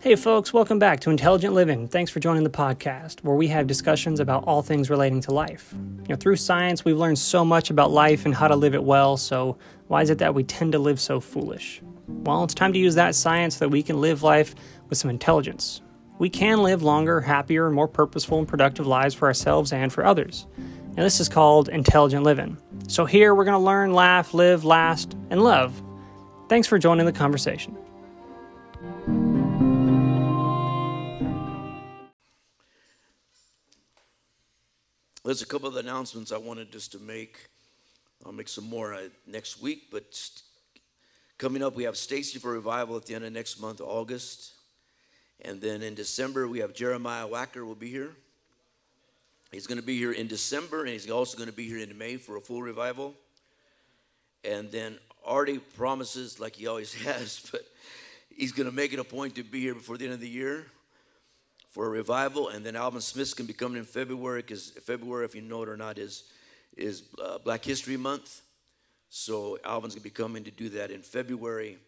Hey, folks, welcome back to Intelligent Living. Thanks for joining the podcast, where we have discussions about all things relating to life. You know, through science, we've learned so much about life and how to live it well, so why is it that we tend to live so foolish? Well, it's time to use that science so that we can live life with some intelligence. We can live longer, happier, and more purposeful, and productive lives for ourselves and for others. Now, this is called intelligent living. So, here we're going to learn, laugh, live, last, and love. Thanks for joining the conversation. There's a couple of announcements I wanted just to make. I'll make some more uh, next week, but st- coming up, we have Stacy for revival at the end of next month, August. And then in December, we have Jeremiah Wacker will be here. He's going to be here in December, and he's also going to be here in May for a full revival. And then Artie promises, like he always has, but he's going to make it a point to be here before the end of the year for a revival, and then Alvin Smith's can be coming in February because February, if you know it or not, is is uh, Black History Month. So Alvin's gonna be coming to do that in February.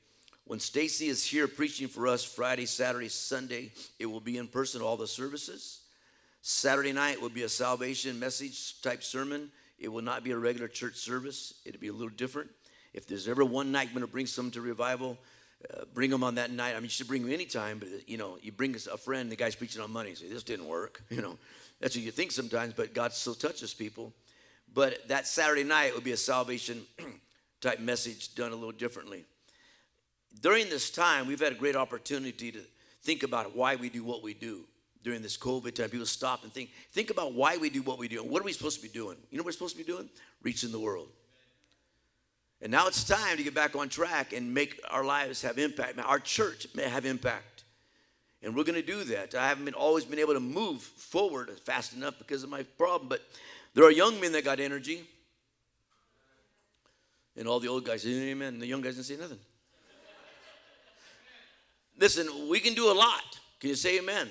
When Stacy is here preaching for us Friday, Saturday, Sunday, it will be in person all the services. Saturday night will be a salvation message type sermon. It will not be a regular church service. It'll be a little different. If there's ever one night going to bring someone to revival, uh, bring them on that night. I mean, you should bring them anytime, but you know, you bring a friend, the guy's preaching on money. You say, this didn't work. You know, that's what you think sometimes, but God still touches people. But that Saturday night would be a salvation type message done a little differently. During this time, we've had a great opportunity to think about why we do what we do during this COVID time. People stop and think, think about why we do what we do. What are we supposed to be doing? You know what we're supposed to be doing? Reaching the world. And now it's time to get back on track and make our lives have impact. Our church may have impact. And we're going to do that. I haven't been, always been able to move forward fast enough because of my problem, but there are young men that got energy. And all the old guys say amen. The young guys didn't say nothing. Listen, we can do a lot. Can you say amen?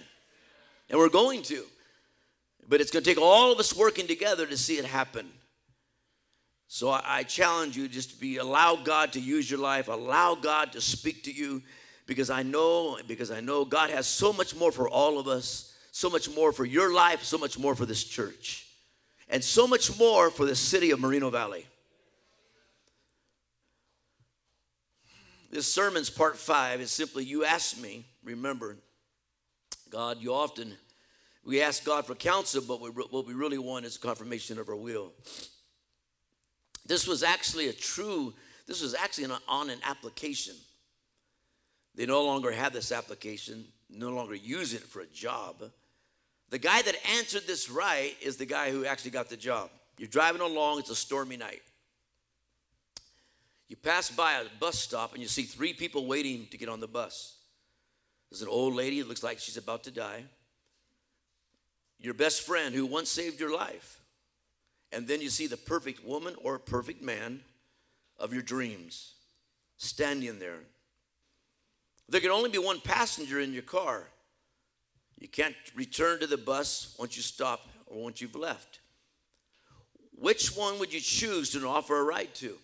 And we're going to. But it's going to take all of us working together to see it happen. So I, I challenge you just to be allow God to use your life, allow God to speak to you, because I know, because I know God has so much more for all of us, so much more for your life, so much more for this church, and so much more for the city of Moreno Valley. This sermon's part five is simply you ask me, remember, God, you often, we ask God for counsel, but we, what we really want is confirmation of our will. This was actually a true, this was actually an, on an application. They no longer had this application, no longer use it for a job. The guy that answered this right is the guy who actually got the job. You're driving along, it's a stormy night. You pass by a bus stop and you see three people waiting to get on the bus. There's an old lady, it looks like she's about to die. Your best friend who once saved your life and then you see the perfect woman or perfect man of your dreams standing there. There can only be one passenger in your car. You can't return to the bus once you stop or once you've left. Which one would you choose to offer a ride to?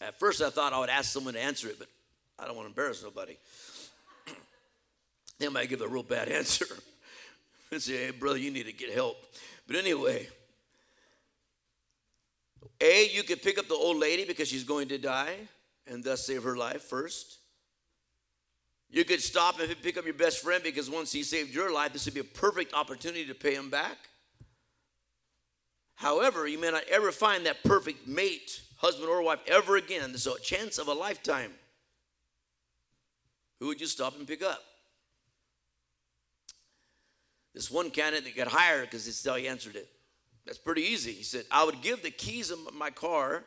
At first, I thought I would ask someone to answer it, but I don't want to embarrass nobody. they might give a real bad answer and say, hey, brother, you need to get help. But anyway, A, you could pick up the old lady because she's going to die and thus save her life first. You could stop and pick up your best friend because once he saved your life, this would be a perfect opportunity to pay him back. However, you may not ever find that perfect mate, husband or wife, ever again. There's a chance of a lifetime. Who would you stop and pick up? This one candidate got hired because this is how he answered it. That's pretty easy. He said, I would give the keys of my car,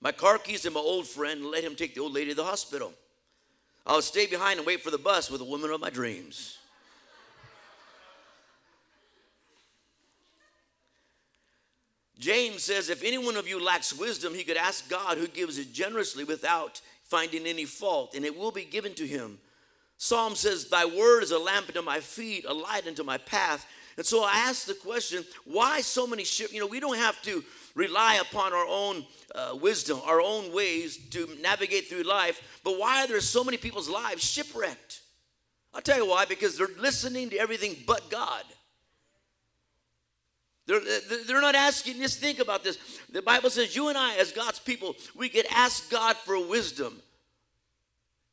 my car keys to my old friend, and let him take the old lady to the hospital. I would stay behind and wait for the bus with the woman of my dreams. James says, If any one of you lacks wisdom, he could ask God, who gives it generously without finding any fault, and it will be given to him. Psalm says, Thy word is a lamp unto my feet, a light unto my path. And so I ask the question, why so many ships? You know, we don't have to rely upon our own uh, wisdom, our own ways to navigate through life. But why are there so many people's lives shipwrecked? I'll tell you why because they're listening to everything but God. They're, they're not asking, just think about this. The Bible says you and I, as God's people, we could ask God for wisdom.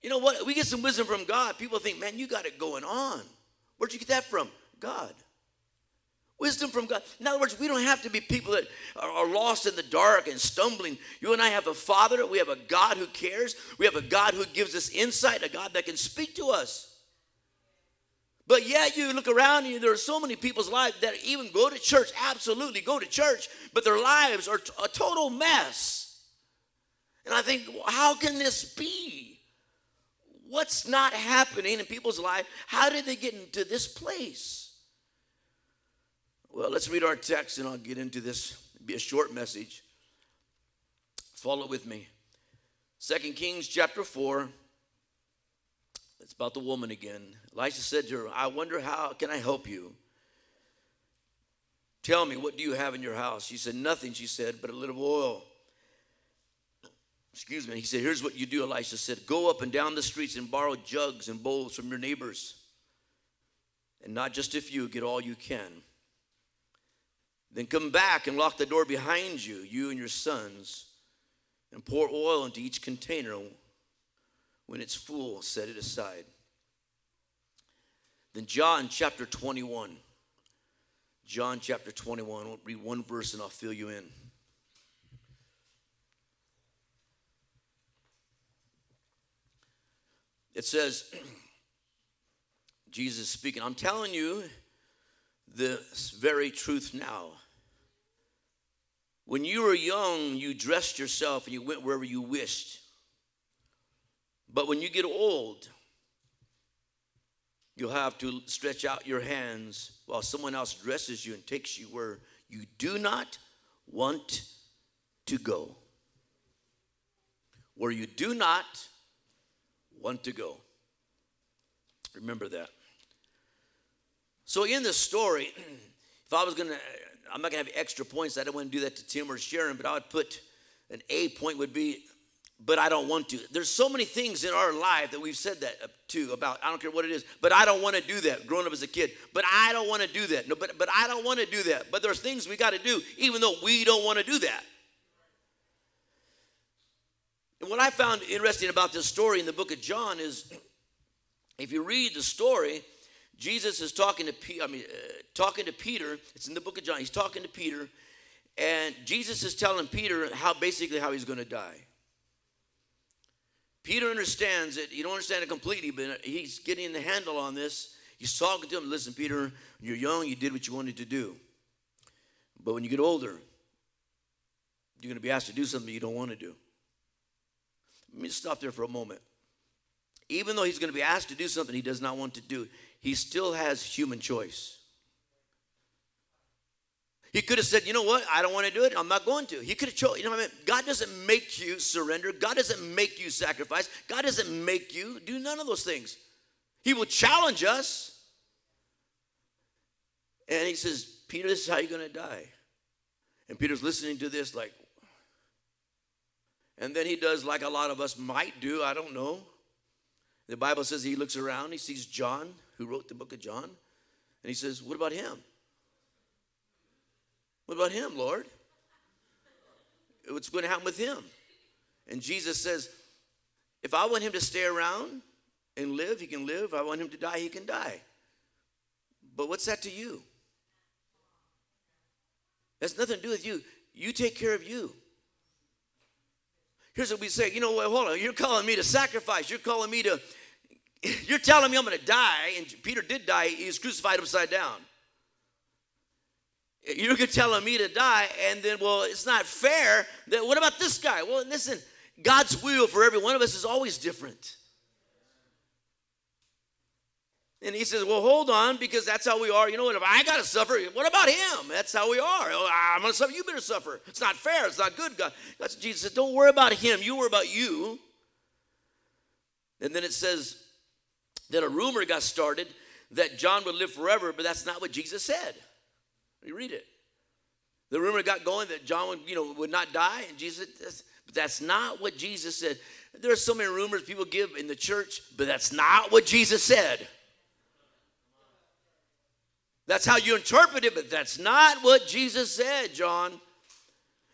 You know what? We get some wisdom from God. People think, man, you got it going on. Where'd you get that from? God. Wisdom from God. In other words, we don't have to be people that are lost in the dark and stumbling. You and I have a Father. We have a God who cares. We have a God who gives us insight, a God that can speak to us. But yet you look around and there are so many people's lives that even go to church, absolutely go to church, but their lives are a total mess. And I think, how can this be? What's not happening in people's life? How did they get into this place? Well, let's read our text and I'll get into this. It'll be a short message. Follow with me. Second Kings chapter 4. It's about the woman again. Elisha said to her, I wonder how can I help you? Tell me, what do you have in your house? She said, Nothing, she said, but a little oil. Excuse me. He said, Here's what you do, Elisha said. Go up and down the streets and borrow jugs and bowls from your neighbors. And not just a few, get all you can. Then come back and lock the door behind you, you and your sons, and pour oil into each container. When it's full, set it aside. Then John chapter 21. John chapter 21. I'll read one verse and I'll fill you in. It says, Jesus speaking, I'm telling you this very truth now. When you were young, you dressed yourself and you went wherever you wished. But when you get old, You'll have to stretch out your hands while someone else dresses you and takes you where you do not want to go. Where you do not want to go. Remember that. So, in the story, if I was going to, I'm not going to have extra points. I don't want to do that to Tim or Sharon, but I would put an A point would be but I don't want to. There's so many things in our life that we've said that uh, too about. I don't care what it is, but I don't want to do that. Growing up as a kid, but I don't want to do that. No, but but I don't want to do that. But there's things we got to do, even though we don't want to do that. And what I found interesting about this story in the book of John is, if you read the story, Jesus is talking to P, I mean, uh, talking to Peter. It's in the book of John. He's talking to Peter, and Jesus is telling Peter how basically how he's going to die. Peter understands it. You don't understand it completely, but he's getting the handle on this. He's talking to him. Listen, Peter, you're young. You did what you wanted to do. But when you get older, you're going to be asked to do something you don't want to do. Let me stop there for a moment. Even though he's going to be asked to do something he does not want to do, he still has human choice. He could have said, you know what, I don't want to do it, I'm not going to. He could have chosen, you know what I mean? God doesn't make you surrender, God doesn't make you sacrifice, God doesn't make you do none of those things. He will challenge us. And he says, Peter, this is how you're going to die. And Peter's listening to this like, and then he does like a lot of us might do, I don't know. The Bible says he looks around, he sees John, who wrote the book of John, and he says, What about him? What about him, Lord? What's going to happen with him? And Jesus says, if I want him to stay around and live, he can live. If I want him to die, he can die. But what's that to you? That's nothing to do with you. You take care of you. Here's what we say. You know what? Hold on. You're calling me to sacrifice. You're calling me to. You're telling me I'm going to die. And Peter did die. He was crucified upside down. You're telling me to die, and then, well, it's not fair. That, what about this guy? Well, listen, God's will for every one of us is always different. And he says, Well, hold on, because that's how we are. You know what? If I got to suffer, what about him? That's how we are. Oh, I'm going to suffer. You better suffer. It's not fair. It's not good. God. That's Jesus said. Don't worry about him. You worry about you. And then it says that a rumor got started that John would live forever, but that's not what Jesus said. You read it. The rumor got going that John would, you know, would not die, and Jesus but that's not what Jesus said. There are so many rumors people give in the church, but that's not what Jesus said. That's how you interpret it, but that's not what Jesus said, John. And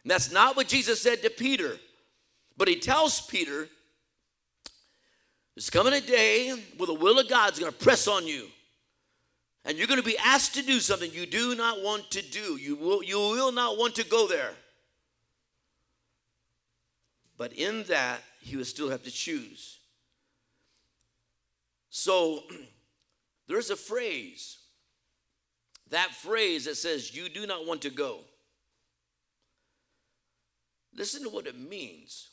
that's not what Jesus said to Peter. But he tells Peter, there's coming a day where the will of God's going to press on you. And you're going to be asked to do something you do not want to do. You will, you will not want to go there. But in that, he would still have to choose. So there's a phrase, that phrase that says, You do not want to go. Listen to what it means.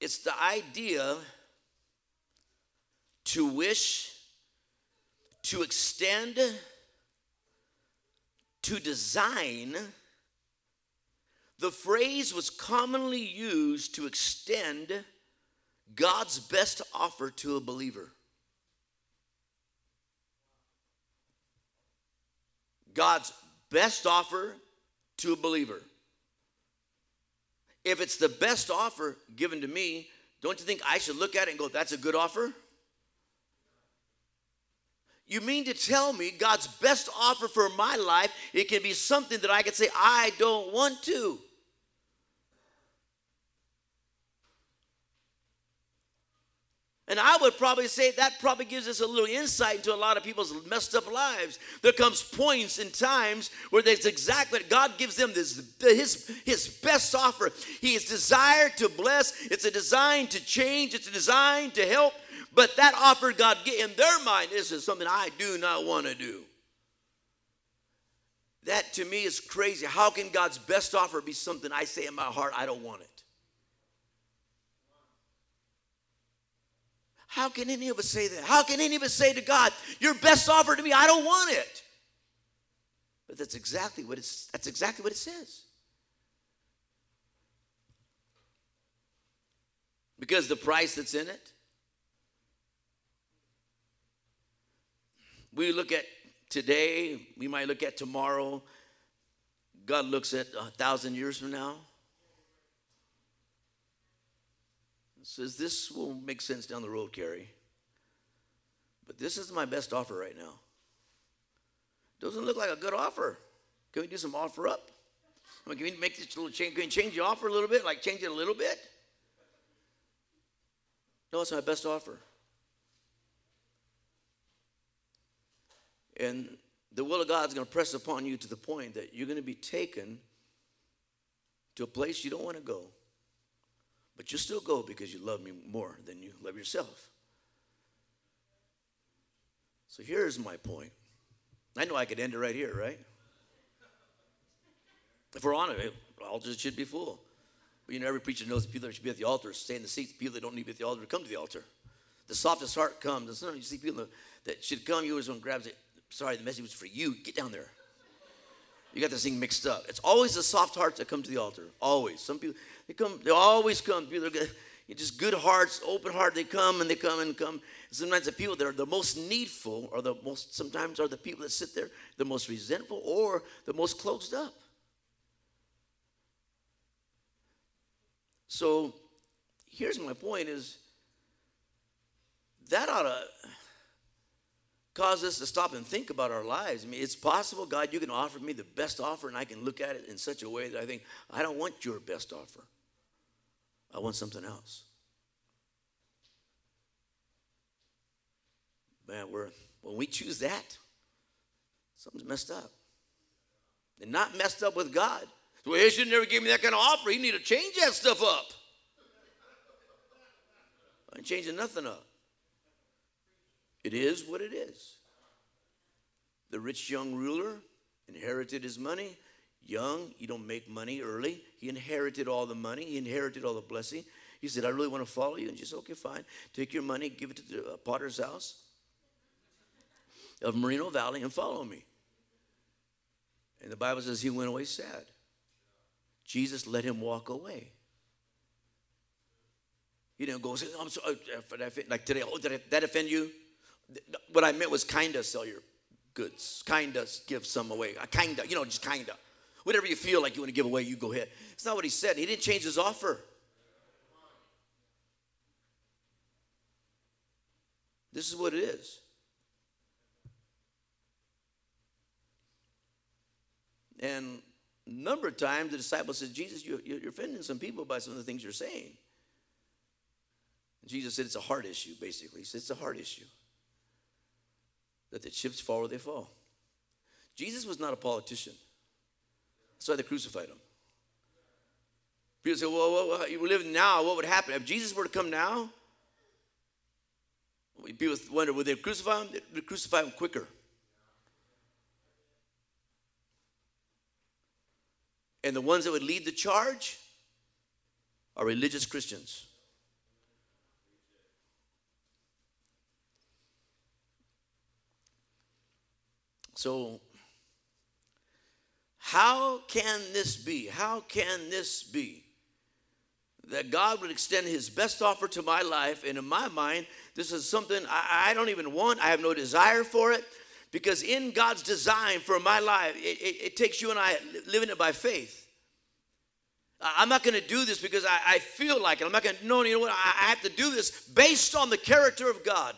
It's the idea to wish, to extend, to design. The phrase was commonly used to extend God's best offer to a believer. God's best offer to a believer. If it's the best offer given to me, don't you think I should look at it and go, that's a good offer? You mean to tell me God's best offer for my life, it can be something that I could say, I don't want to? And I would probably say that probably gives us a little insight into a lot of people's messed up lives. There comes points and times where there's exactly what God gives them this his his best offer. He is desired to bless. It's a design to change. It's a design to help. But that offer God in their mind this is something I do not want to do. That to me is crazy. How can God's best offer be something I say in my heart I don't want it? How can any of us say that? How can any of us say to God, your best offer to me, I don't want it? But that's exactly what it's that's exactly what it says. Because the price that's in it. We look at today, we might look at tomorrow. God looks at a thousand years from now. Says, This will make sense down the road, Carrie. But this is my best offer right now. Doesn't look like a good offer. Can we do some offer up? I mean, can we make this little change? Can we change the offer a little bit? Like change it a little bit? No, it's my best offer. And the will of God is going to press upon you to the point that you're going to be taken to a place you don't want to go. But you still go because you love me more than you love yourself. So here's my point. I know I could end it right here, right? If we're on it, altars should be full. But you know, every preacher knows the people that should be at the altar stay in the seats. People that don't need to be at the altar come to the altar. The softest heart comes. Sometimes you see people that should come, you always want to grab it. Sorry, the message was for you. Get down there. You got this thing mixed up. It's always the soft hearts that come to the altar. Always. Some people, they come, they always come. People are just good hearts, open heart. They come and they come and come. Sometimes the people that are the most needful are the most, sometimes are the people that sit there, the most resentful or the most closed up. So here's my point is that ought to cause us to stop and think about our lives. I mean, it's possible, God, you can offer me the best offer, and I can look at it in such a way that I think, I don't want your best offer. I want something else. Man, we're, when we choose that, something's messed up. And not messed up with God. Well, he should never give me that kind of offer. You need to change that stuff up. I ain't changing nothing up. It is what it is. The rich young ruler inherited his money young, you don't make money early. He inherited all the money, he inherited all the blessing. He said, I really want to follow you. And she said, okay, fine. Take your money, give it to the uh, potter's house of Moreno Valley and follow me. And the Bible says he went away sad. Jesus let him walk away. He didn't go I'm sorry, like today, oh, did that offend you? What I meant was kind of sell your goods. Kinda give some away. Uh, kinda, you know, just kinda. Whatever you feel like you want to give away, you go ahead. It's not what he said. He didn't change his offer. This is what it is. And a number of times the disciples said, Jesus, you're, you're offending some people by some of the things you're saying. And Jesus said it's a heart issue, basically. He said it's a heart issue. That the chips fall where they fall. Jesus was not a politician. That's why they crucified him. People say, well, well, well, you live now, what would happen? If Jesus were to come now, people wonder, would they crucify him? They'd crucify him quicker. And the ones that would lead the charge are religious Christians. So, how can this be? How can this be? That God would extend his best offer to my life, and in my mind, this is something I, I don't even want. I have no desire for it because in God's design for my life, it, it, it takes you and I living it by faith. I'm not going to do this because I, I, feel like it. I'm not going to, no, you know what? I, I have to do this based on the character of God.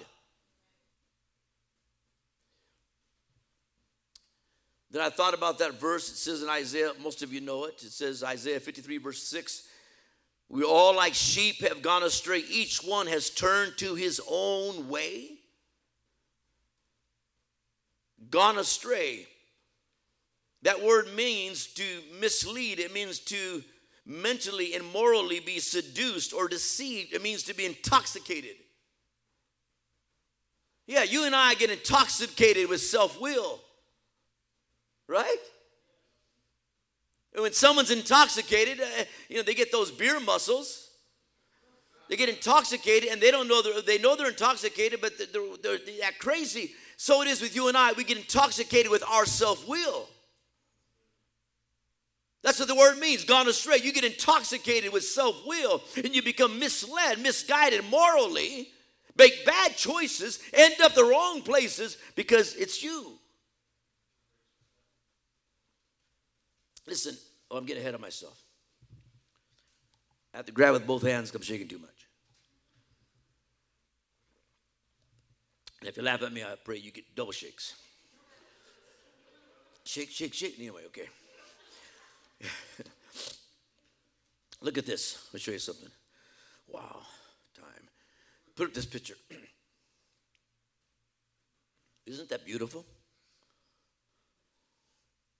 Then I thought about that verse. It says in Isaiah, most of you know it. It says, Isaiah 53, verse 6 We all, like sheep, have gone astray. Each one has turned to his own way. Gone astray. That word means to mislead, it means to mentally and morally be seduced or deceived. It means to be intoxicated. Yeah, you and I get intoxicated with self will, right? when someone's intoxicated, uh, you know, they get those beer muscles. They get intoxicated and they don't know they're, they know they're intoxicated, but they're, they're, they're that crazy. So it is with you and I. We get intoxicated with our self will. That's what the word means, gone astray. You get intoxicated with self will and you become misled, misguided morally, make bad choices, end up the wrong places because it's you. Listen, oh, I'm getting ahead of myself. I have to grab with both hands because I'm shaking too much. And if you laugh at me, I pray you get double shakes. Shake, shake, shake. Anyway, okay. Look at this. Let me show you something. Wow, time. Put up this picture. Isn't that beautiful?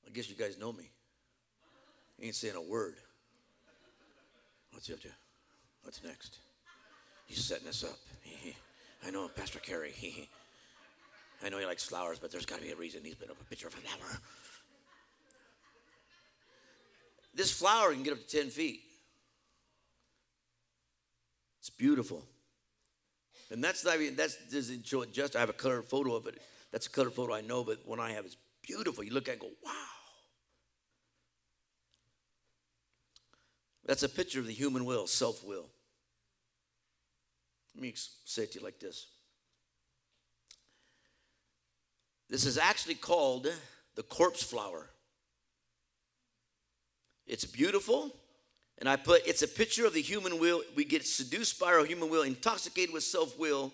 I guess you guys know me. Ain't saying a word. What's up to? What's next? He's setting us up. I know Pastor Kerry. I know he likes flowers, but there's got to be a reason he's been up a picture of a flower. This flower can get up to 10 feet. It's beautiful. And that's not even, that's doesn't show it just, I have a color photo of it. That's a color photo I know, but one I have is beautiful. You look at it and go, wow. That's a picture of the human will, self will. Let me say it to you like this. This is actually called the corpse flower. It's beautiful. And I put, it's a picture of the human will. We get seduced by our human will, intoxicated with self will.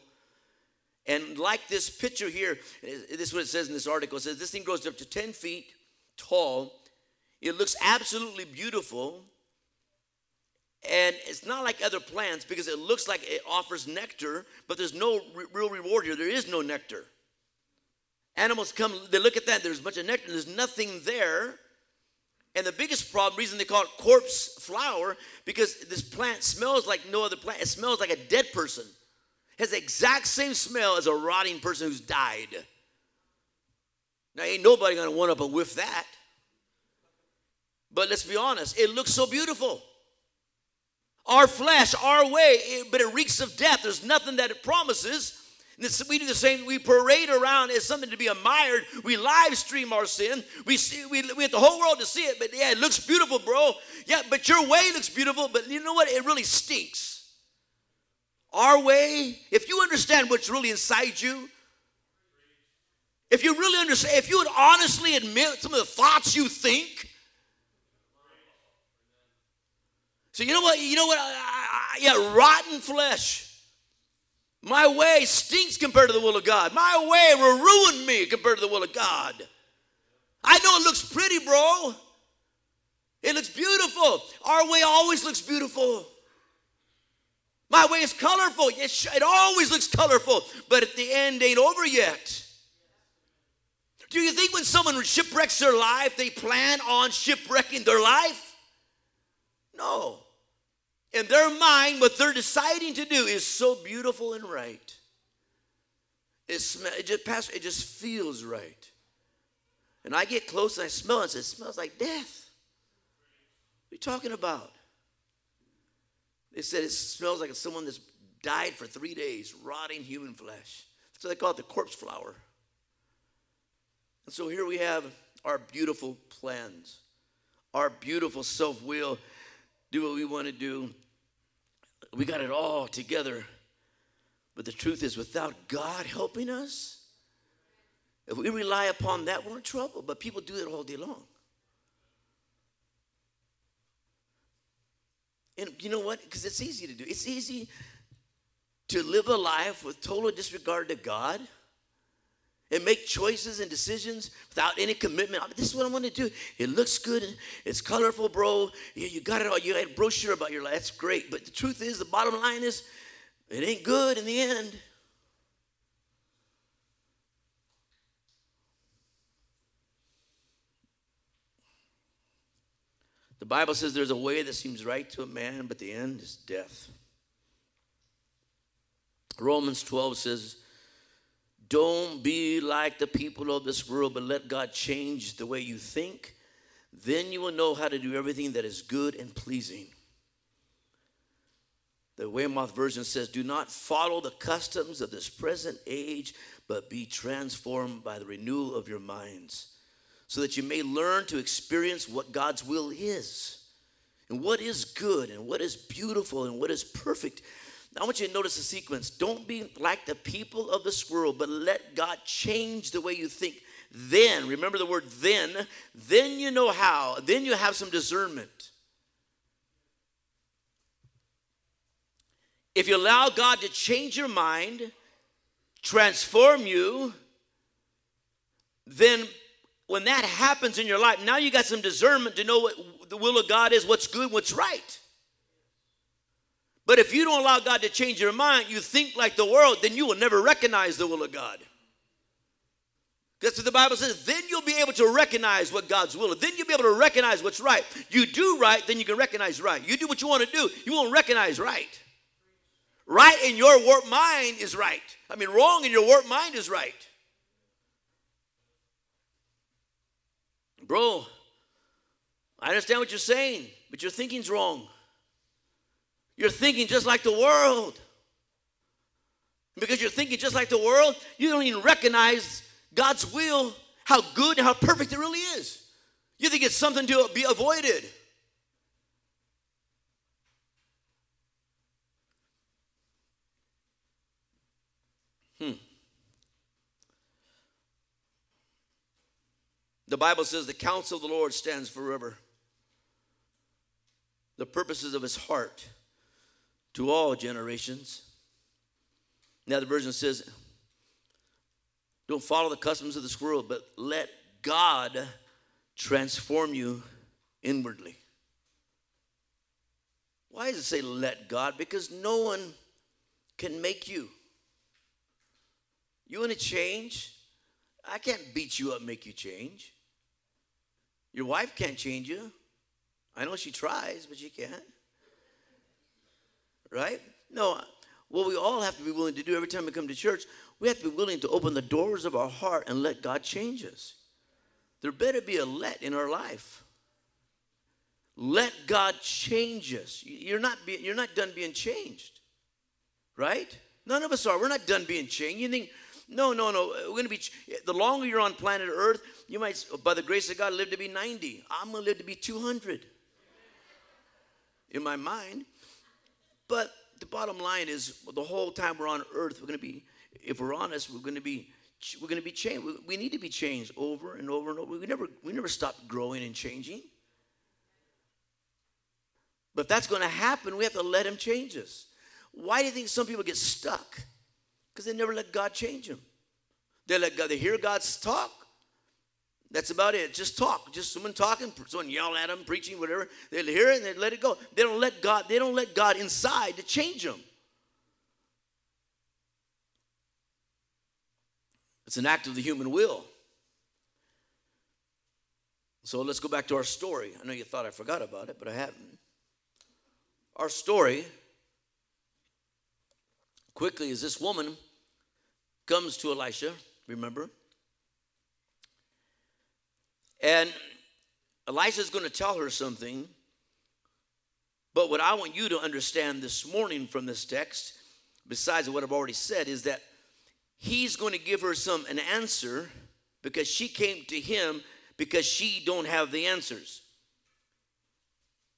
And like this picture here, this is what it says in this article. It says this thing grows up to 10 feet tall. It looks absolutely beautiful. And it's not like other plants because it looks like it offers nectar, but there's no re- real reward here. There is no nectar. Animals come, they look at that, there's a bunch of nectar, there's nothing there. And the biggest problem, reason they call it corpse flower, because this plant smells like no other plant. It smells like a dead person. It has the exact same smell as a rotting person who's died. Now, ain't nobody gonna want up and whiff that. But let's be honest, it looks so beautiful. Our flesh, our way, but it reeks of death. There's nothing that it promises we do the same. We parade around as something to be admired. We live stream our sin. We see we, we the whole world to see it. But yeah, it looks beautiful, bro. Yeah, but your way looks beautiful. But you know what? It really stinks. Our way, if you understand what's really inside you, If you really understand, if you would honestly admit some of the thoughts you think, so you know what? You know what? I, I, yeah, rotten flesh. My way stinks compared to the will of God. My way will ruin me compared to the will of God. I know it looks pretty, bro. It looks beautiful. Our way always looks beautiful. My way is colorful. It always looks colorful, but at the end ain't over yet. Do you think when someone shipwrecks their life, they plan on shipwrecking their life? No. In their mind, what they're deciding to do is so beautiful and right. It, sm- it, just, it just feels right. And I get close and I smell it, and it smells like death. What are you talking about? They said it smells like someone that's died for three days, rotting human flesh. So they call it the corpse flower. And so here we have our beautiful plans, our beautiful self will, do what we want to do. We got it all together. But the truth is, without God helping us, if we rely upon that, we're in trouble. But people do it all day long. And you know what? Because it's easy to do. It's easy to live a life with total disregard to God and make choices and decisions without any commitment. This is what I want to do. It looks good. It's colorful, bro. You, you got it all. You had a brochure about your life. That's great. But the truth is, the bottom line is, it ain't good in the end. The Bible says there's a way that seems right to a man, but the end is death. Romans 12 says, Don't be like the people of this world, but let God change the way you think. Then you will know how to do everything that is good and pleasing. The Weymouth version says, Do not follow the customs of this present age, but be transformed by the renewal of your minds so that you may learn to experience what God's will is and what is good and what is beautiful and what is perfect. I want you to notice the sequence. Don't be like the people of this world, but let God change the way you think. Then, remember the word then, then you know how. Then you have some discernment. If you allow God to change your mind, transform you, then when that happens in your life, now you got some discernment to know what the will of God is, what's good, what's right. But if you don't allow God to change your mind, you think like the world, then you will never recognize the will of God. That's what the Bible says. Then you'll be able to recognize what God's will is. Then you'll be able to recognize what's right. You do right, then you can recognize right. You do what you want to do, you won't recognize right. Right in your warped mind is right. I mean, wrong in your warped mind is right. Bro, I understand what you're saying, but your thinking's wrong. You're thinking just like the world. Because you're thinking just like the world, you don't even recognize God's will, how good and how perfect it really is. You think it's something to be avoided. Hmm. The Bible says the counsel of the Lord stands forever. The purposes of his heart to all generations. Now the version says, don't follow the customs of this world, but let God transform you inwardly. Why does it say let God? Because no one can make you. You want to change? I can't beat you up, make you change. Your wife can't change you. I know she tries, but she can't. Right? No, what we all have to be willing to do every time we come to church, we have to be willing to open the doors of our heart and let God change us. There better be a let in our life. Let God change us. You're not, be, you're not done being changed, right? None of us are. We're not done being changed. You think, no, no, no. We're going to be, the longer you're on planet Earth, you might, by the grace of God, live to be 90. I'm going to live to be 200 in my mind. But the bottom line is the whole time we're on earth, we're going to be, if we're honest, we're going to be we're going to be changed. We need to be changed over and over and over. We never, we never stop growing and changing. But if that's going to happen, we have to let Him change us. Why do you think some people get stuck? Because they never let God change them. They let God, they hear God's talk. That's about it. Just talk. Just someone talking, someone yelling at them, preaching, whatever. They hear it and they let it go. They don't let God, they don't let God inside to change them. It's an act of the human will. So let's go back to our story. I know you thought I forgot about it, but I haven't. Our story quickly is this woman comes to Elisha, remember? And Elisha's going to tell her something. But what I want you to understand this morning from this text, besides what I've already said, is that he's going to give her some an answer because she came to him because she don't have the answers.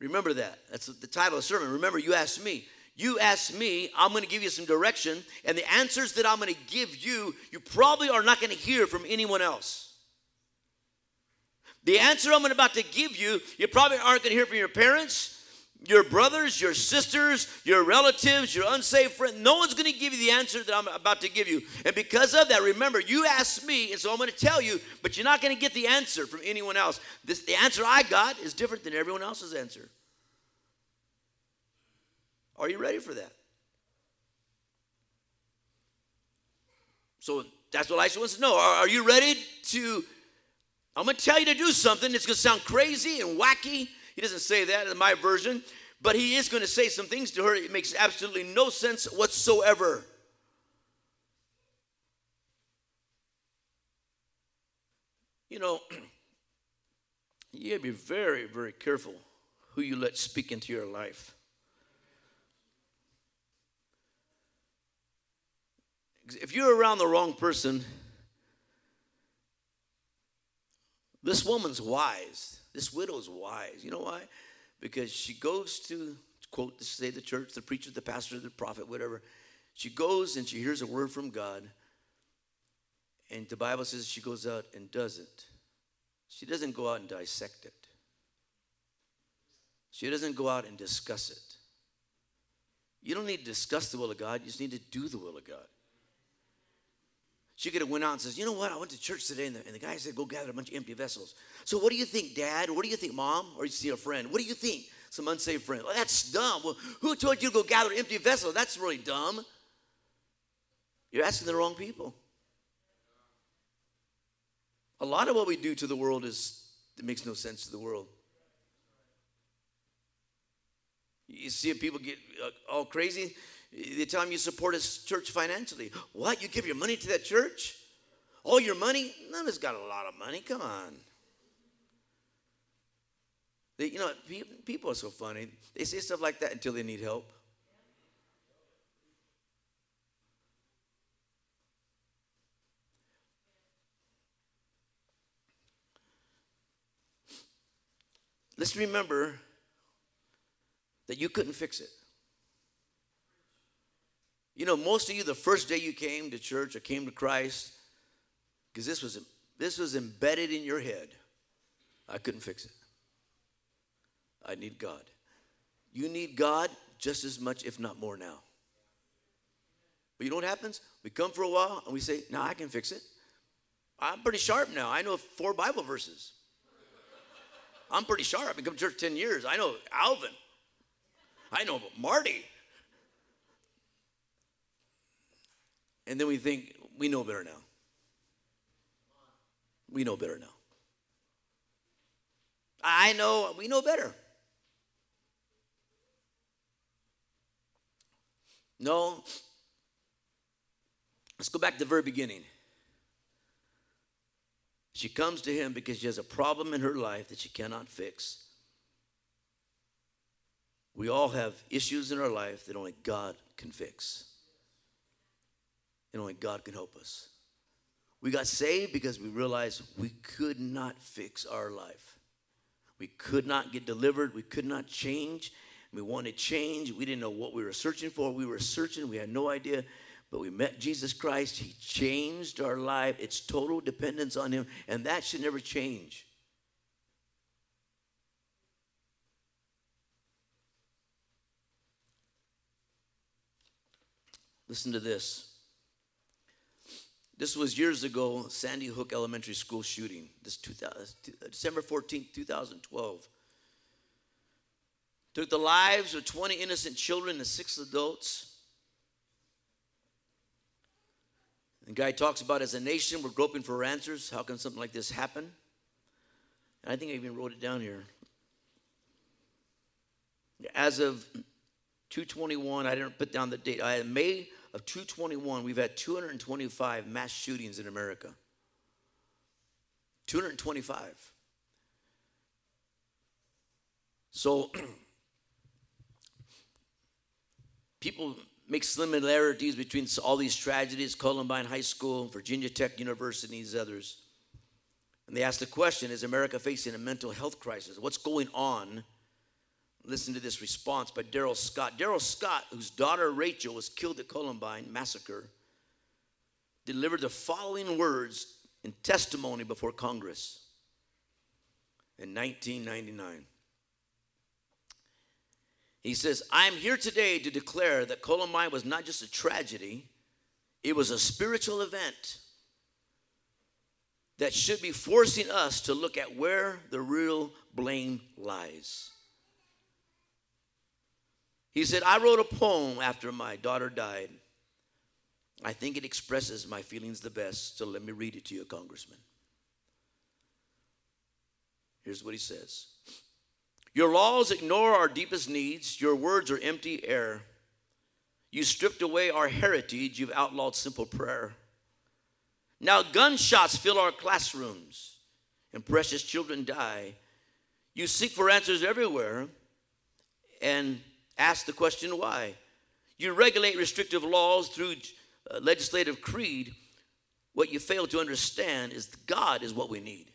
Remember that. That's the title of the sermon. Remember, you asked me. You asked me, I'm going to give you some direction, and the answers that I'm going to give you, you probably are not going to hear from anyone else. The answer I'm about to give you, you probably aren't going to hear from your parents your brothers, your sisters, your relatives, your unsaved friend. No one's going to give you the answer that I'm about to give you. And because of that, remember, you asked me, and so I'm going to tell you, but you're not going to get the answer from anyone else. This, the answer I got is different than everyone else's answer. Are you ready for that? So that's what Elisha wants to know. Are, are you ready to? I'm going to tell you to do something. It's going to sound crazy and wacky he doesn't say that in my version, but he is going to say some things to her. It makes absolutely no sense whatsoever. You know, you gotta be very, very careful who you let speak into your life. If you're around the wrong person, this woman's wise. This widow's wise. You know why? Because she goes to, quote, to say the church, the preacher, the pastor, the prophet, whatever. She goes and she hears a word from God. And the Bible says she goes out and does it. She doesn't go out and dissect it. She doesn't go out and discuss it. You don't need to discuss the will of God, you just need to do the will of God. She could have went out and says, you know what, I went to church today and the, and the guy said, go gather a bunch of empty vessels. So what do you think, Dad? What do you think, Mom? Or you see a friend. What do you think? Some unsaved friend. That's dumb. Well, who told you to go gather empty vessels? That's really dumb. You're asking the wrong people. A lot of what we do to the world is it makes no sense to the world. You see people get uh, all crazy. Tell them you support a church financially. What? You give your money to that church? All your money? None of us got a lot of money. Come on. They, you know, people are so funny. They say stuff like that until they need help. Let's remember that you couldn't fix it. You know, most of you, the first day you came to church or came to Christ, because this was this was embedded in your head. I couldn't fix it. I need God. You need God just as much, if not more now. But you know what happens? We come for a while and we say, Now I can fix it. I'm pretty sharp now. I know four Bible verses. I'm pretty sharp. I've been coming to church 10 years. I know Alvin. I know Marty. And then we think, we know better now. We know better now. I know, we know better. No. Let's go back to the very beginning. She comes to him because she has a problem in her life that she cannot fix. We all have issues in our life that only God can fix and only God can help us. We got saved because we realized we could not fix our life. We could not get delivered. We could not change. We wanted change. We didn't know what we were searching for. We were searching. We had no idea. but we met Jesus Christ. He changed our life. It's total dependence on Him, and that should never change. Listen to this. This was years ago, Sandy Hook Elementary School shooting. This 2000, uh, uh, December 14, 2012. Took the lives of 20 innocent children and six adults. The guy talks about as a nation, we're groping for answers. How can something like this happen? And I think I even wrote it down here. As of 221, I didn't put down the date. I May of 221, we've had 225 mass shootings in America. 225. So people make similarities between all these tragedies Columbine High School, Virginia Tech University, and these others. And they ask the question Is America facing a mental health crisis? What's going on Listen to this response by Darrell Scott. Darrell Scott, whose daughter Rachel was killed at Columbine massacre, delivered the following words in testimony before Congress in 1999. He says, I am here today to declare that Columbine was not just a tragedy, it was a spiritual event that should be forcing us to look at where the real blame lies. He said, I wrote a poem after my daughter died. I think it expresses my feelings the best, so let me read it to you, Congressman. Here's what he says Your laws ignore our deepest needs, your words are empty air. You stripped away our heritage, you've outlawed simple prayer. Now gunshots fill our classrooms, and precious children die. You seek for answers everywhere, and Ask the question why. You regulate restrictive laws through uh, legislative creed. What you fail to understand is God is what we need.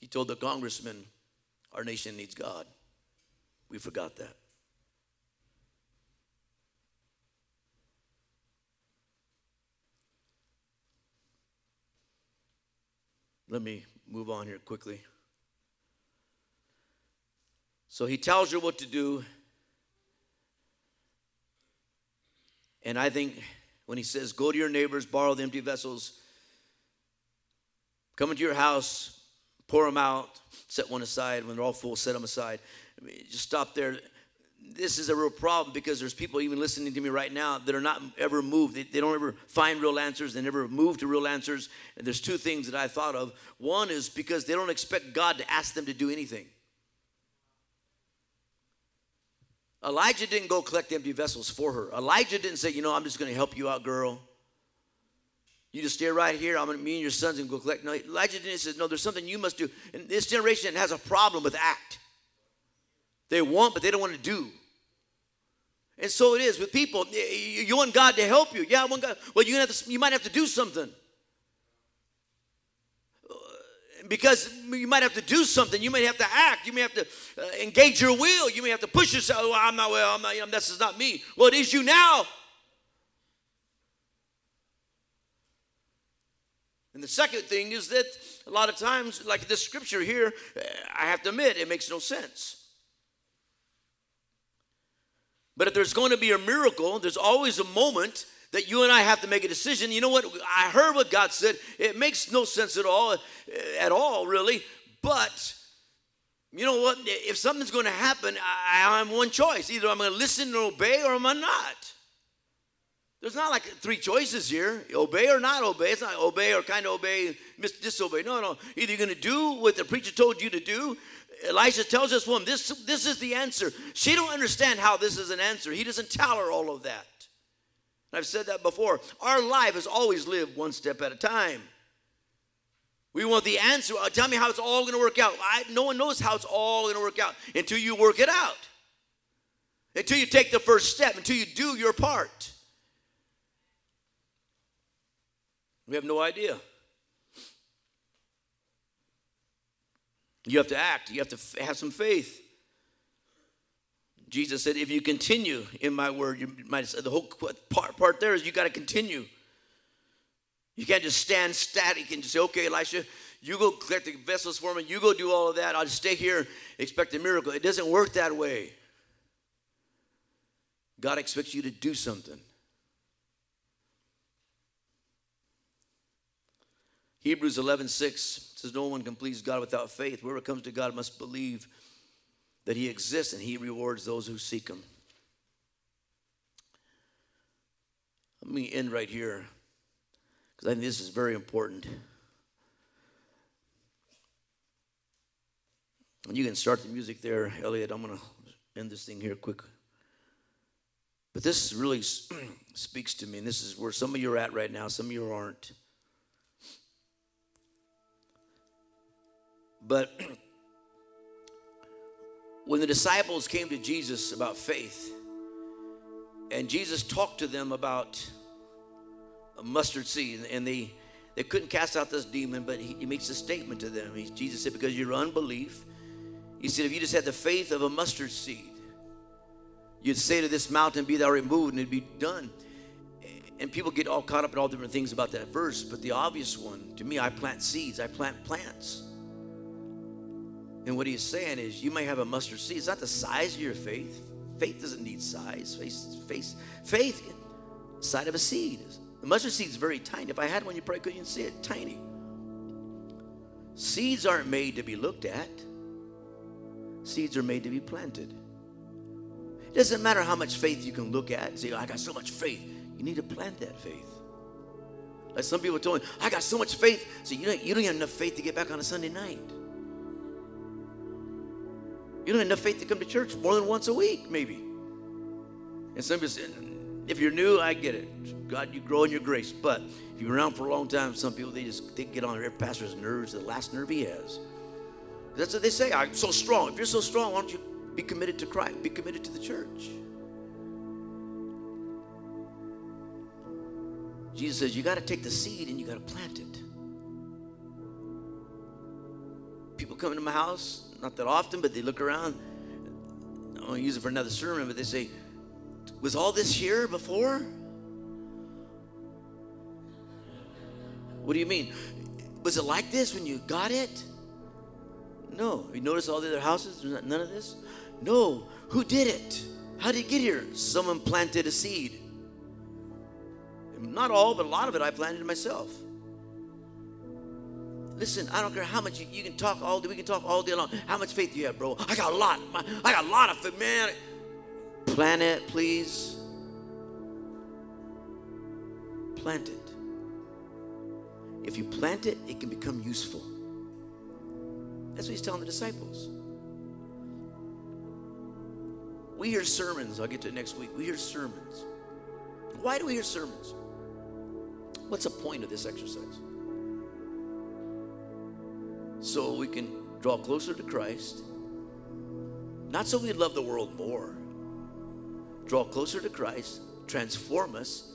He told the congressman, Our nation needs God. We forgot that. Let me move on here quickly. So he tells her what to do. And I think when he says, Go to your neighbors, borrow the empty vessels, come into your house, pour them out, set one aside. When they're all full, set them aside. I mean, just stop there. This is a real problem because there's people even listening to me right now that are not ever moved. They, they don't ever find real answers. They never move to real answers. And there's two things that I thought of. One is because they don't expect God to ask them to do anything. Elijah didn't go collect empty vessels for her. Elijah didn't say, you know, I'm just going to help you out, girl. You just stay right here. I'm going to, me and your sons and go collect. No, Elijah didn't say, no, there's something you must do. And this generation has a problem with act. They want, but they don't want to do. And so it is with people. You want God to help you. Yeah, I want God. Well, you, have to, you might have to do something because you might have to do something. You may have to act. You may have to uh, engage your will. You may have to push yourself. Well, I'm not. Well, I'm not. You know, this is not me. Well, it is you now. And the second thing is that a lot of times, like this scripture here, I have to admit it makes no sense. But if there's going to be a miracle, there's always a moment that you and I have to make a decision. You know what? I heard what God said. It makes no sense at all, at all, really. But you know what? If something's going to happen, I, have one choice. Either I'm going to listen and obey or am I not. There's not like three choices here obey or not obey. It's not obey or kind of obey, disobey. No, no. Either you're going to do what the preacher told you to do. Elisha tells this woman, this, this is the answer. She don't understand how this is an answer. He doesn't tell her all of that. I've said that before. Our life is always lived one step at a time. We want the answer. Uh, tell me how it's all going to work out. I, no one knows how it's all going to work out until you work it out. Until you take the first step, until you do your part. We have no idea. You have to act, you have to have some faith. Jesus said, if you continue in my word, you might say the whole part, part there is you got to continue. You can't just stand static and just say, okay, Elisha, you go collect the vessels for me, you go do all of that. I'll just stay here, expect a miracle. It doesn't work that way. God expects you to do something. Hebrews 11, 6 says, No one can please God without faith. Whoever comes to God must believe that He exists and He rewards those who seek Him. Let me end right here because I think this is very important. And you can start the music there, Elliot. I'm going to end this thing here quick. But this really speaks to me, and this is where some of you are at right now, some of you aren't. But when the disciples came to Jesus about faith, and Jesus talked to them about a mustard seed, and they they couldn't cast out this demon, but he, he makes a statement to them. He, Jesus said, "Because your unbelief," he said, "if you just had the faith of a mustard seed, you'd say to this mountain, Be thou removed, and it'd be done." And people get all caught up in all different things about that verse, but the obvious one to me, I plant seeds, I plant plants. And what he's saying is, you may have a mustard seed. It's not the size of your faith. Faith doesn't need size. Faith, faith, faith, side of a seed. The mustard seed is very tiny. If I had one, you probably couldn't even see it. Tiny. Seeds aren't made to be looked at. Seeds are made to be planted. It doesn't matter how much faith you can look at and say, oh, I got so much faith. You need to plant that faith. Like some people told me, I got so much faith. So you don't, you don't have enough faith to get back on a Sunday night. You don't have enough faith to come to church more than once a week, maybe. And some people say, if you're new, I get it. God, you grow in your grace. But if been around for a long time, some people they just they get on their pastor's nerves, the last nerve he has. That's what they say. I'm so strong. If you're so strong, why don't you be committed to Christ? Be committed to the church. Jesus says you got to take the seed and you got to plant it. People come into my house, not that often, but they look around. I won't use it for another sermon, but they say, Was all this here before? What do you mean? Was it like this when you got it? No. You notice all the other houses? None of this? No. Who did it? How did it get here? Someone planted a seed. Not all, but a lot of it I planted myself. Listen, I don't care how much you, you, can talk all day. We can talk all day long. How much faith do you have, bro? I got a lot. I got a lot of faith, man. Plant it, please. Plant it. If you plant it, it can become useful. That's what he's telling the disciples. We hear sermons. I'll get to it next week. We hear sermons. Why do we hear sermons? What's the point of this exercise? So we can draw closer to Christ. Not so we love the world more. Draw closer to Christ, transform us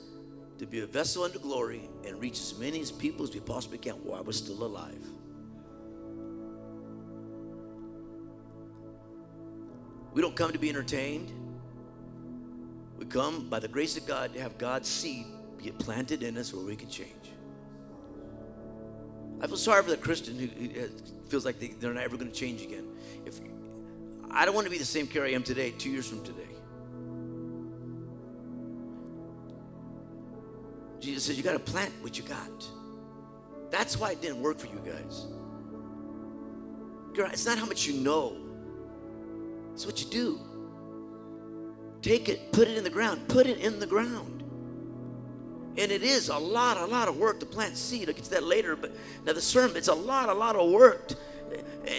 to be a vessel unto glory, and reach as many as people as we possibly can while we're still alive. We don't come to be entertained. We come by the grace of God to have God's seed get planted in us where we can change. I feel sorry for the Christian who, who uh, feels like they, are not ever going to change again. If I don't want to be the same Kerry I am today, two years from today. Jesus says you got to plant what you got. That's why it didn't work for you guys. It's not how much you know. It's what you do. Take it, put it in the ground, put it in the ground. And it is a lot, a lot of work to plant seed. I'll get to that later, but now the sermon, it's a lot, a lot of work.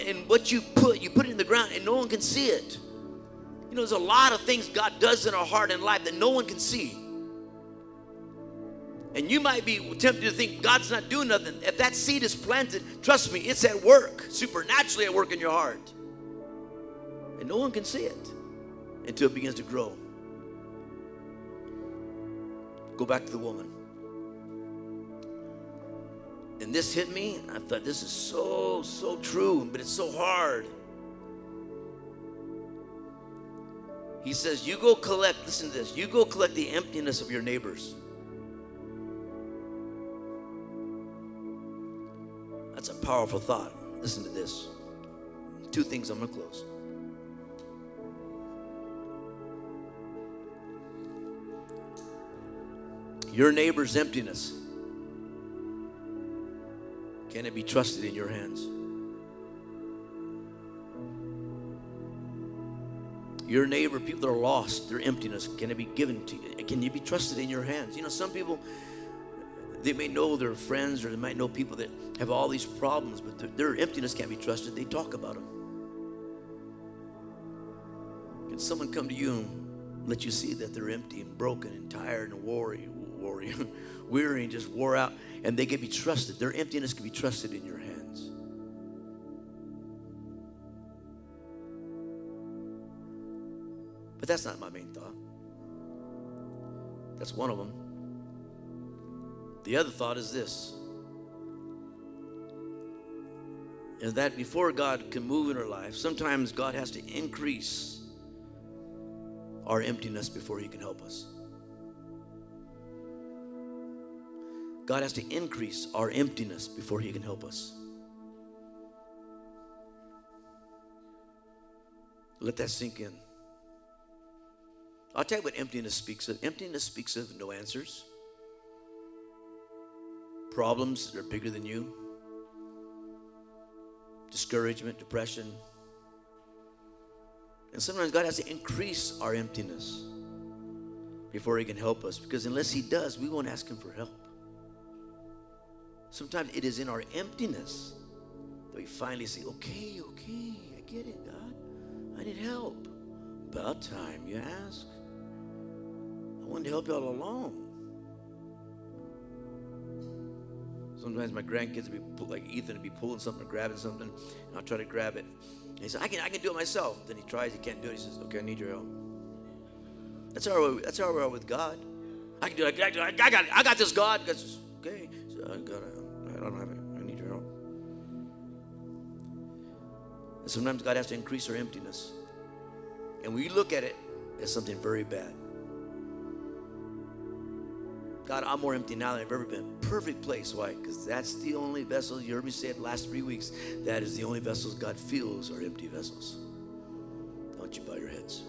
And what you put, you put it in the ground and no one can see it. You know, there's a lot of things God does in our heart and life that no one can see. And you might be tempted to think God's not doing nothing. If that seed is planted, trust me, it's at work, supernaturally at work in your heart. And no one can see it until it begins to grow. Go back to the woman. And this hit me. I thought, this is so, so true, but it's so hard. He says, You go collect, listen to this, you go collect the emptiness of your neighbors. That's a powerful thought. Listen to this. Two things I'm going to close. Your neighbor's emptiness. Can it be trusted in your hands? Your neighbor, people that are lost, their emptiness, can it be given to you? Can you be trusted in your hands? You know, some people, they may know their friends or they might know people that have all these problems, but their, their emptiness can't be trusted. They talk about them. Can someone come to you let you see that they're empty and broken and tired and weary and just wore out, and they can be trusted. Their emptiness can be trusted in your hands. But that's not my main thought. That's one of them. The other thought is this is that before God can move in our life, sometimes God has to increase our emptiness before He can help us. God has to increase our emptiness before He can help us. Let that sink in. I'll tell you what emptiness speaks of. Emptiness speaks of no answers, problems that are bigger than you, discouragement, depression. And sometimes God has to increase our emptiness before He can help us because unless He does, we won't ask Him for help. Sometimes it is in our emptiness that we finally say, okay, okay, I get it, God. I need help. About time you ask. I wanted to help you all along. Sometimes my grandkids would be like Ethan would be pulling something or grabbing something, and I'll try to grab it. And he says, I can, I can do it myself. Then he tries, he can't do it. He says, Okay, I need your help. That's how we, that's how we are with God. I can do it. I, I, I got it. I got this, God. Goes, okay, so I got it. I don't have it. I need your help. And sometimes God has to increase our emptiness. And we look at it as something very bad. God, I'm more empty now than I've ever been. Perfect place. Why? Because that's the only vessel, you heard me say it last three weeks, that is the only vessels God feels are empty vessels. Don't you bow your heads?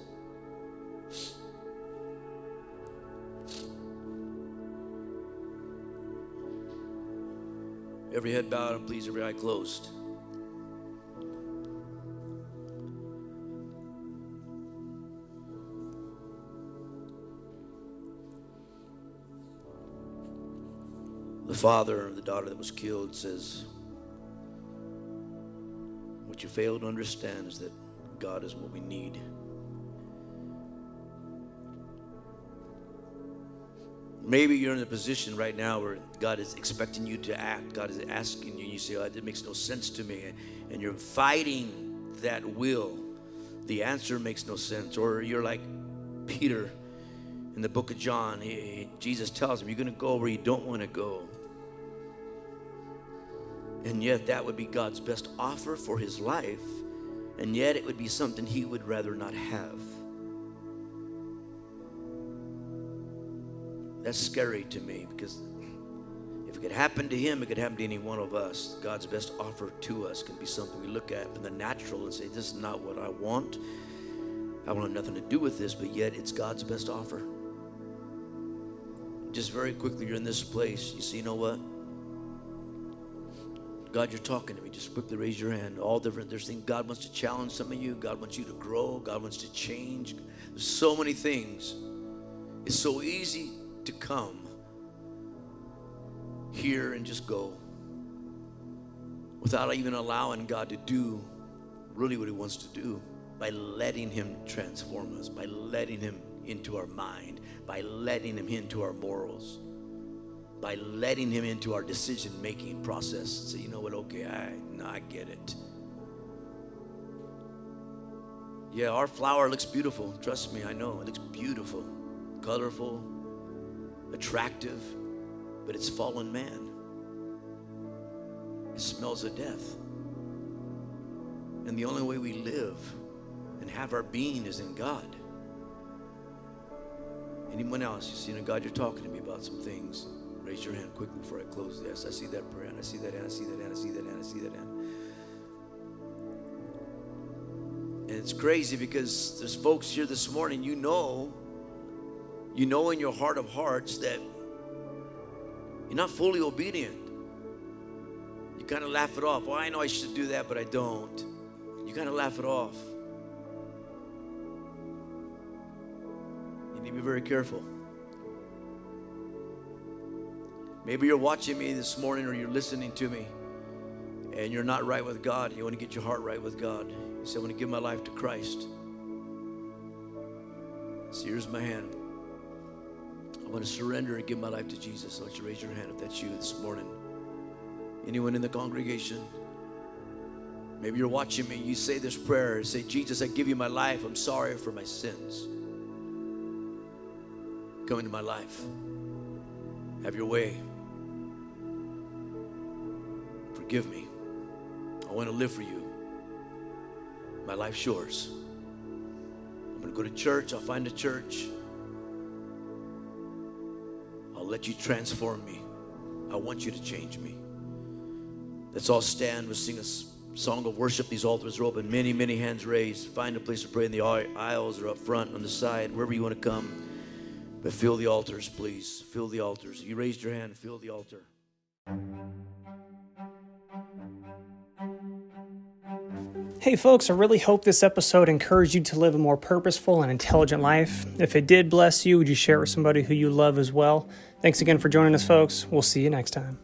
Every head bowed and please every eye closed. Father of the daughter that was killed says, What you fail to understand is that God is what we need. Maybe you're in a position right now where God is expecting you to act. God is asking you, and you say, Oh, it makes no sense to me. And you're fighting that will. The answer makes no sense. Or you're like Peter in the book of John. He, Jesus tells him, You're going to go where you don't want to go. And yet, that would be God's best offer for his life. And yet, it would be something he would rather not have. That's scary to me because if it could happen to him, it could happen to any one of us. God's best offer to us can be something we look at in the natural and say, This is not what I want. I want nothing to do with this, but yet it's God's best offer. Just very quickly, you're in this place. You see, you know what? God, you're talking to me. Just quickly raise your hand. All different. There's things God wants to challenge some of you. God wants you to grow. God wants to change. There's so many things. It's so easy to come here and just go without even allowing God to do really what He wants to do by letting Him transform us, by letting Him into our mind, by letting Him into our morals by letting him into our decision making process. Say, you know what? Okay, I no, I get it. Yeah, our flower looks beautiful. Trust me, I know. It looks beautiful, colorful, attractive, but it's fallen man. It smells of death. And the only way we live and have our being is in God. Anyone else? You see, you God, you're talking to me about some things. Raise your hand quickly before I close this. I see that prayer, and I see that hand, I see that hand, I see that hand, I see that hand. And it's crazy because there's folks here this morning, you know, you know in your heart of hearts that you're not fully obedient. You kind of laugh it off. Well, I know I should do that, but I don't. You kind of laugh it off. You need to be very careful. Maybe you're watching me this morning or you're listening to me and you're not right with God. You want to get your heart right with God. You say, I want to give my life to Christ. So here's my hand. I want to surrender and give my life to Jesus. I want you to raise your hand if that's you this morning. Anyone in the congregation? Maybe you're watching me. You say this prayer. Say, Jesus, I give you my life. I'm sorry for my sins. Come into my life. Have your way. Forgive me. I want to live for you. My life's yours. I'm going to go to church. I'll find a church. I'll let you transform me. I want you to change me. Let's all stand. We'll sing a song of worship. These altars are open. Many, many hands raised. Find a place to pray in the aisles or up front, on the side, wherever you want to come. But fill the altars, please. Fill the altars. You raised your hand, fill the altar. Hey, folks, I really hope this episode encouraged you to live a more purposeful and intelligent life. If it did bless you, would you share it with somebody who you love as well? Thanks again for joining us, folks. We'll see you next time.